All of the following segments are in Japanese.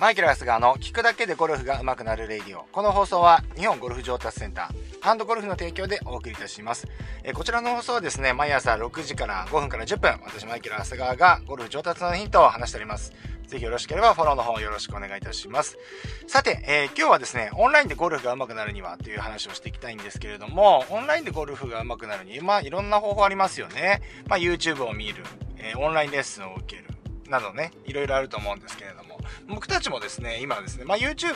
マイケル・ハスガーの聞くだけでゴルフが上手くなるレディオ。この放送は日本ゴルフ上達センターハンドゴルフの提供でお送りいたします。えこちらの放送はですね、毎朝6時から5分から10分、私マイケル・ハスガーがゴルフ上達のヒントを話しております。ぜひよろしければフォローの方よろしくお願いいたします。さて、えー、今日はですね、オンラインでゴルフが上手くなるにはという話をしていきたいんですけれども、オンラインでゴルフが上手くなるに、まあいろんな方法ありますよね。まあ YouTube を見る、えー、オンラインレッスンを受ける、などね、いろいろあると思うんですけれども、僕たちもですね、今ですね、まあ、YouTube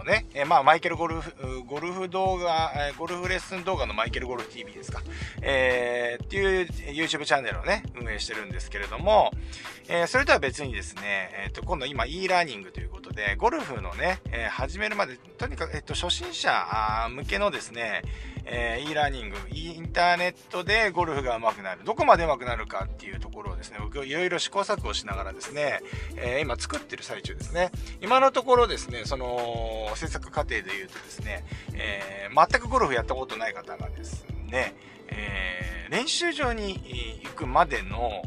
をね、えまあ、マイケルゴルフ、ゴルフ動画、ゴルフレッスン動画のマイケルゴルフ TV ですか、えー、っていう YouTube チャンネルをね、運営してるんですけれども、えー、それとは別にですね、えっ、ー、と、今度今 e ラーニングということで、ゴルフのね、えー、始めるまで、とにかく、えっと、初心者向けのですね、えー、e ラーニング、インターネットでゴルフが上手くなる、どこまで上手くなるかっていうところをですね、僕いろいろ試行錯誤しながらですね、えー、今作ってる最中ですね。今のところですね、その制作過程で言うとですね、えー、全くゴルフやったことない方がですね、え、練習場に行くまでの、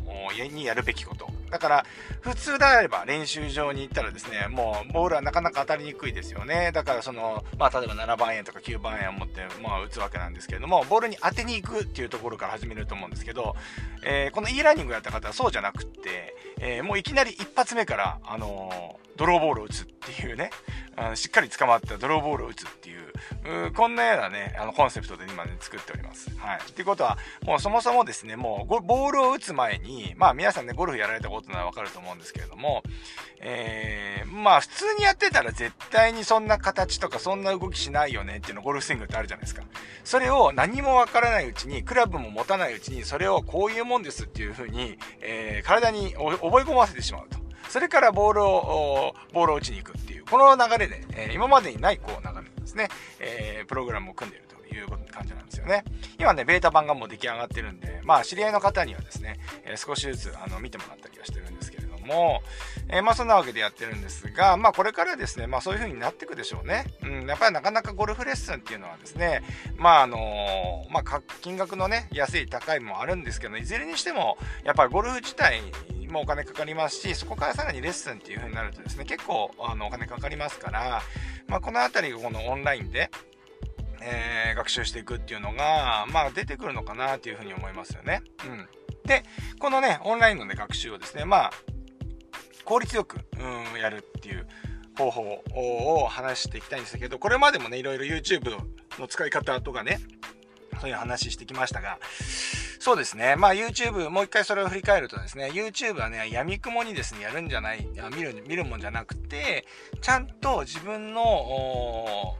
にやるべきこと。だから、普通であれば練習場に行ったらですね、もうボールはなかなか当たりにくいですよね。だからその、まあ例えば7番円とか9番円を持って、まあ打つわけなんですけれども、ボールに当てに行くっていうところから始めると思うんですけど、えー、この e ラーニングやった方はそうじゃなくって、えー、もういきなり一発目から、あのー、ドローボールを打つっていうね、あのしっかり捕まったドローボールを打つっていう、うこんなようなね、あのコンセプトで今ね、作っております。はい。っていうことは、もうそもそもですね、もうボールを打つ前に、まあ皆さんね、ゴルフやられたことことならわかると思うんですけれども、えー、まあ普通にやってたら絶対にそんな形とかそんな動きしないよねっていうのゴルフスイングってあるじゃないですか。それを何もわからないうちに、クラブも持たないうちに、それをこういうもんですっていうふうに、えー、体に覚え込ませてしまうと。それからボールを、ボールを打ちに行くっていう、この流れで、えー、今までにないこう流れですね、えー、プログラムを組んでいるという感じなんですよね。今ね、ベータ版がもう出来上がってるんで、まあ、知り合いの方にはですね、えー、少しずつ、あの、見てもらったりはしてるんですけれども、えー、まあ、そんなわけでやってるんですが、まあ、これからですね、まあ、そういう風になっていくでしょうね。うん、やっぱりなかなかゴルフレッスンっていうのはですね、まあ、あのまあ、金額のね、安い高いもあるんですけど、いずれにしても、やっぱりゴルフ自体もお金かかりますし、そこからさらにレッスンっていう風になるとですね、結構あのお金かかりますから、まあ、この辺りがこのオンラインで、えー、学習していくっていうのが、まあ、出てくるのかなっていうふうに思いますよね。うん。で、このね、オンラインのね、学習をですね、まあ、効率よく、うん、やるっていう方法を話していきたいんですけど、これまでもね、いろいろ YouTube の使い方とかね、そういう話してきましたが、そうですね。まあ YouTube、もう一回それを振り返るとですね、YouTube はね、闇雲にですね、やるんじゃない、見る、見るもんじゃなくて、ちゃんと自分の、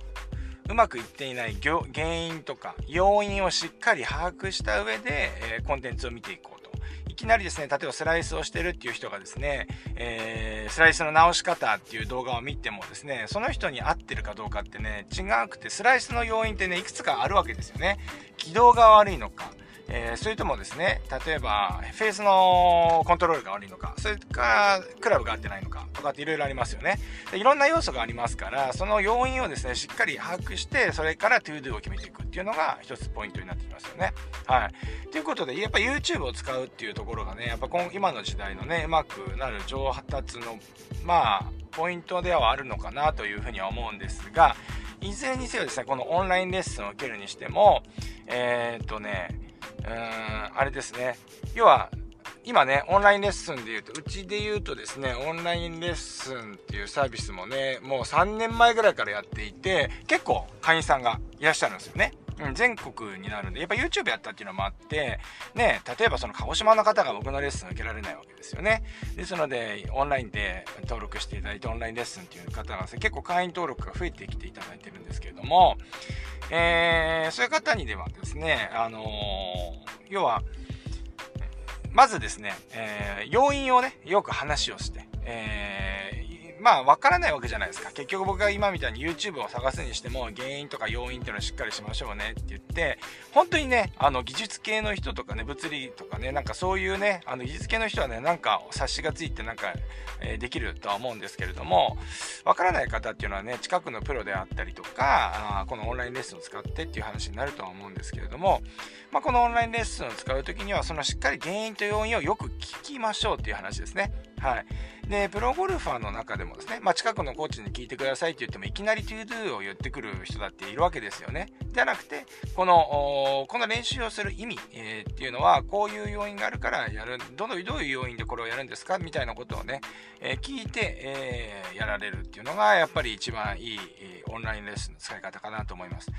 うまくいっていない原因とか要因をしっかり把握した上で、えー、コンテンツを見ていこうと。いきなりですね、例えばスライスをしてるっていう人がですね、えー、スライスの直し方っていう動画を見てもですね、その人に合ってるかどうかってね、違くて、スライスの要因ってね、いくつかあるわけですよね。軌道が悪いのか、えー、それともですね、例えば、フェースのコントロールが悪いのか、それかクラブが合ってないのか、とかっていろいろありますよねで。いろんな要素がありますから、その要因をですね、しっかり把握して、それからトゥードゥを決めていくっていうのが一つポイントになってきますよね。はい。ということで、やっぱ YouTube を使うっていうところがね、やっぱ今今の時代のね、うまくなる上達の、まあ、ポイントではあるのかなというふうには思うんですが、いずれにせよですね、このオンラインレッスンを受けるにしても、えー、っとね、うん、あれですね。要は、今ね、オンラインレッスンで言うと、うちで言うとですね、オンラインレッスンっていうサービスもね、もう3年前ぐらいからやっていて、結構会員さんがいらっしゃるんですよね。うん、全国になるんで、やっぱ YouTube やったっていうのもあって、ね、例えばその鹿児島の方が僕のレッスン受けられないわけですよね。ですので、オンラインで登録していただいて、オンラインレッスンっていう方がですね、結構会員登録が増えてきていただいてるんですけれども、えー、そういう方にではですね、あのー、要は、まずですね、えー、要因をね、よく話をして、えーまあ、わからないわけじゃないですか。結局僕が今みたいに YouTube を探すにしても、原因とか要因っていうのをしっかりしましょうねって言って、本当にね、あの、技術系の人とかね、物理とかね、なんかそういうね、あの、技術系の人はね、なんか察しがついてなんか、えー、できるとは思うんですけれども、わからない方っていうのはね、近くのプロであったりとか、あこのオンラインレッスンを使ってっていう話になるとは思うんですけれども、まあ、このオンラインレッスンを使うときには、そのしっかり原因と要因をよく聞きましょうっていう話ですね。はい。で、プロゴルファーの中でもですね、まあ、近くのコーチに聞いてくださいって言っても、いきなり to do を言ってくる人だっているわけですよね。じゃなくて、この、この練習をする意味、えー、っていうのは、こういう要因があるからやる、どの、どういう要因でこれをやるんですかみたいなことをね、えー、聞いて、えー、やられるっていうのが、やっぱり一番いい、オンラインレッスンの使い方かなと思います。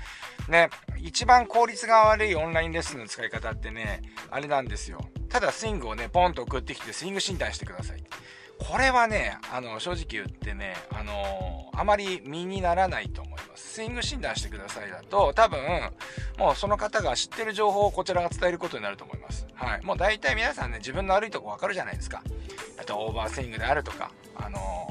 ね、一番効率が悪いオンラインレッスンの使い方ってね、あれなんですよ。ただスイングをね、ポンと送ってきてスイング診断してください。これはね、あの、正直言ってね、あのー、あまり身にならないと思います。スイング診断してくださいだと、多分、もうその方が知ってる情報をこちらが伝えることになると思います。はい。もう大体皆さんね、自分の悪いとこわかるじゃないですか。あと、オーバースイングであるとか、あのー、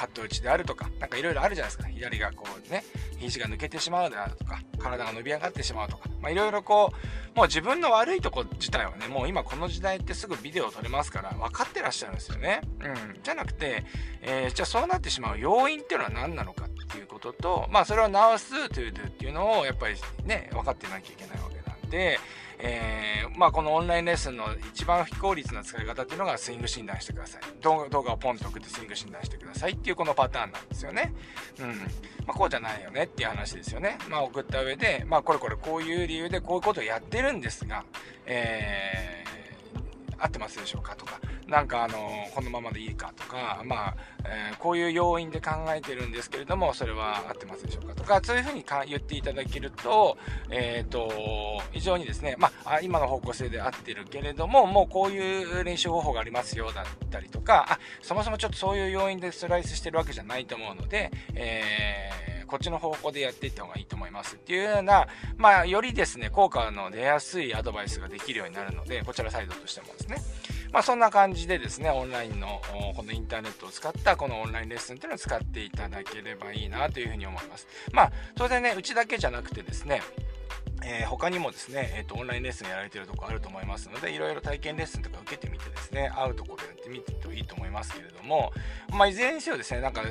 カット打ちであるとか、なんかいろいろあるじゃないですか。左がこうね、肘が抜けてしまうであるとか、体が伸び上がってしまうとか、まあいろいろこう、もう自分の悪いとこ自体はね、もう今この時代ってすぐビデオ撮れますから分かってらっしゃるんですよね。うん。じゃなくて、えー、じゃあそうなってしまう要因っていうのは何なのかっていうことと、まあそれを直すというっていうのをやっぱりね、分かってなきゃいけないわで、えー、まあ、このオンラインレッスンの一番非効率な使い方っていうのがスイング診断してください。動画をポンと送ってスイング診断してくださいっていうこのパターンなんですよね。うん。まあ、こうじゃないよねっていう話ですよね。まあ、送った上で、まあ、これこれこういう理由でこういうことをやってるんですが、えー、合ってますでしょうかとか、なんかあのこのままでいいかとか、まあ、えー、こういう要因で考えてるんですけれども、それは合ってますでしょうかとか、そういうふうにか言っていただけると、えっ、ー、と、非常にですね、まあ、今の方向性で合ってるけれども、もうこういう練習方法がありますよだったりとか、あ、そもそもちょっとそういう要因でスライスしてるわけじゃないと思うので、えー、こっちの方向でやっていった方がいいと思いますっていうような、まあ、よりですね、効果の出やすいアドバイスができるようになるので、こちらサイドとしてもですね。まあ、そんな感じでですね、オンラインの、このインターネットを使ったこのオンラインレッスンっていうのを使っていただければいいなというふうに思います。まあ、当然ね、うちだけじゃなくてですね、えー、他にもですね、えーと、オンラインレッスンやられてるとこあると思いますので、いろいろ体験レッスンとか受けてみてですね、会うところってみてといいと思いますけれども、まあ、いずれにせよですね、なんか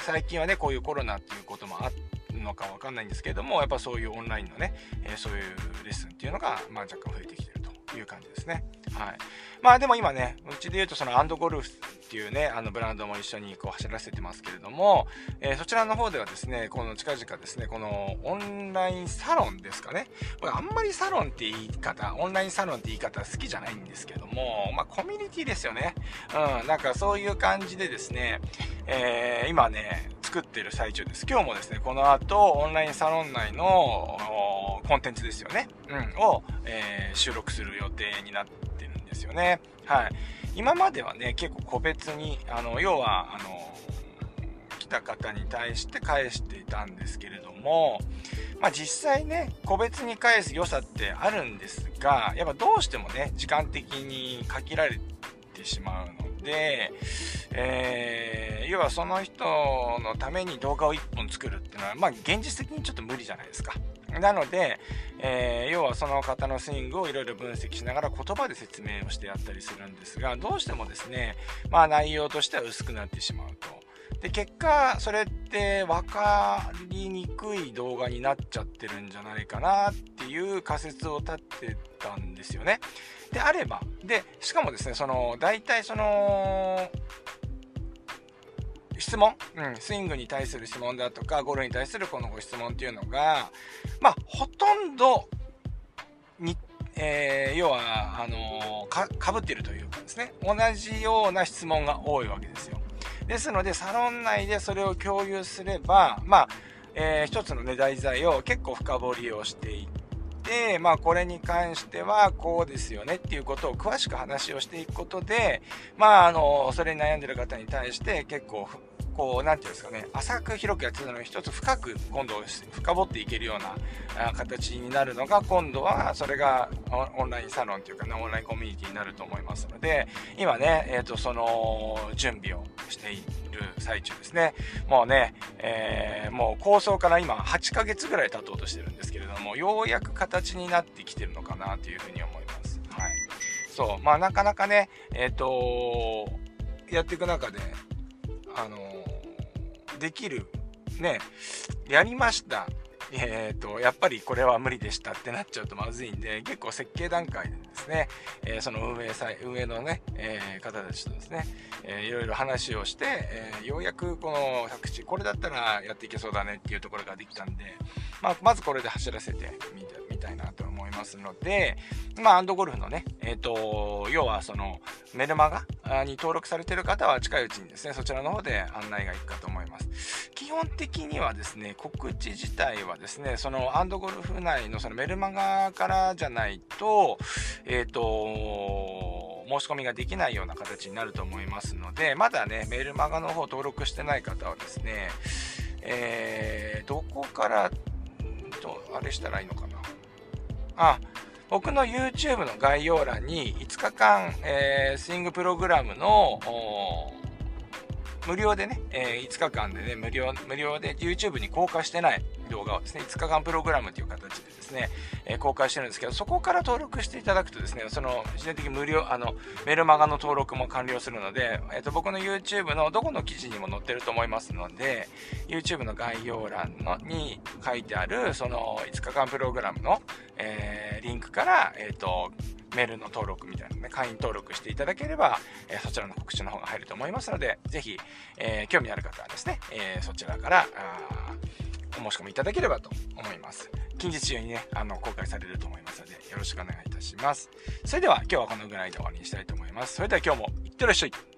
最近はね、こういうコロナっていうこともあるのかわかんないんですけれども、やっぱそういうオンラインのね、え、そういうレッスンっていうのが、まあ、若干増えてきてるという感じですね。はい。まあでも今ね、うちで言うとそのアンドゴルフっていうね、あのブランドも一緒にこう走らせてますけれども、えー、そちらの方ではですね、この近々ですね、このオンラインサロンですかね。これあんまりサロンって言い方、オンラインサロンって言い方好きじゃないんですけども、まあコミュニティですよね。うん、なんかそういう感じでですね、えー、今ね、作ってる最中です。今日もですね、この後、オンラインサロン内のコンテンツですよね、うん、を、えー、収録する予定になってですよね。はい。今まではね、結構個別に、あの、要は、あの、来た方に対して返していたんですけれども、まあ実際ね、個別に返す良さってあるんですが、やっぱどうしてもね、時間的に限られてしまうので、えー、要はその人のために動画を1本作るっていうのは、まあ現実的にちょっと無理じゃないですか。なので、えー、要はその方のスイングをいろいろ分析しながら言葉で説明をしてやったりするんですが、どうしてもですね、まあ内容としては薄くなってしまうと。で、結果、それって分かりにくい動画になっちゃってるんじゃないかなっていう仮説を立ってたんですよね。であれば、で、しかもですね、その、大体その、質問、うん、スイングに対する質問だとか、ゴルフに対するこのご質問っていうのが、まあ、ほとんどに、えー、要は、あのか、かぶってるというかですね、同じような質問が多いわけですよ。ですので、サロン内でそれを共有すれば、まあ、えー、一つのね、題材を結構深掘りをしていって、まあ、これに関してはこうですよねっていうことを詳しく話をしていくことで、まあ、あの、それに悩んでる方に対して結構こう、なんていうんですかね、浅く広くやってたのに一つ深く今度深掘っていけるような形になるのが、今度はそれがオンラインサロンというかね、オンラインコミュニティになると思いますので、今ね、えっ、と、その準備をしている最中ですね。もうね、え、もう構想から今8ヶ月ぐらい経とうとしてるんですけども、ようやく形になってきてるのかなというふうに思います。はい。そう、まあなかなかね、えっ、ー、とやっていく中で、あのできる、ね、やりました。えっ、ー、と、やっぱりこれは無理でしたってなっちゃうとまずいんで、結構設計段階ででですね、え、その運営さ運営のね、え、方たちとですね、えー、いろいろ話をして、え、ようやくこの100地これだったらやっていけそうだねっていうところができたんで、まあ、まずこれで走らせてみたいなと思いますので、まあ、アンドゴルフのね、えっ、ー、と、要はそのメルマガに登録されてる方は近いうちにですね、そちらの方で案内がいくかと思います。基本的にはですね、告知自体はですね、そのアンドゴルフ内のそのメルマガからじゃないと、えっ、ー、と、申し込みができないような形になると思いますので、まだね、メールマガの方登録してない方はですね、えー、どこからと、あれしたらいいのかな。あ、僕の YouTube の概要欄に5日間、えー、スイングプログラムの無料でね、えー、5日間でね、無料、無料で YouTube に公開してない動画をですね、5日間プログラムという形でですね、えー、公開してるんですけど、そこから登録していただくとですね、その、自然的に無料、あの、メルマガの登録も完了するので、えっ、ー、と、僕の YouTube のどこの記事にも載ってると思いますので、YouTube の概要欄のに書いてある、その5日間プログラムの、えリンクから、えっ、と、メールの登録みたいなね、会員登録していただければ、えー、そちらの告知の方が入ると思いますので、ぜひ、えー、興味ある方はですね、えー、そちらからお申し込みいただければと思います。近日中にね、あの、公開されると思いますので、よろしくお願いいたします。それでは、今日はこのぐらいで終わりにしたいと思います。それでは今日も、いってらっしゃい。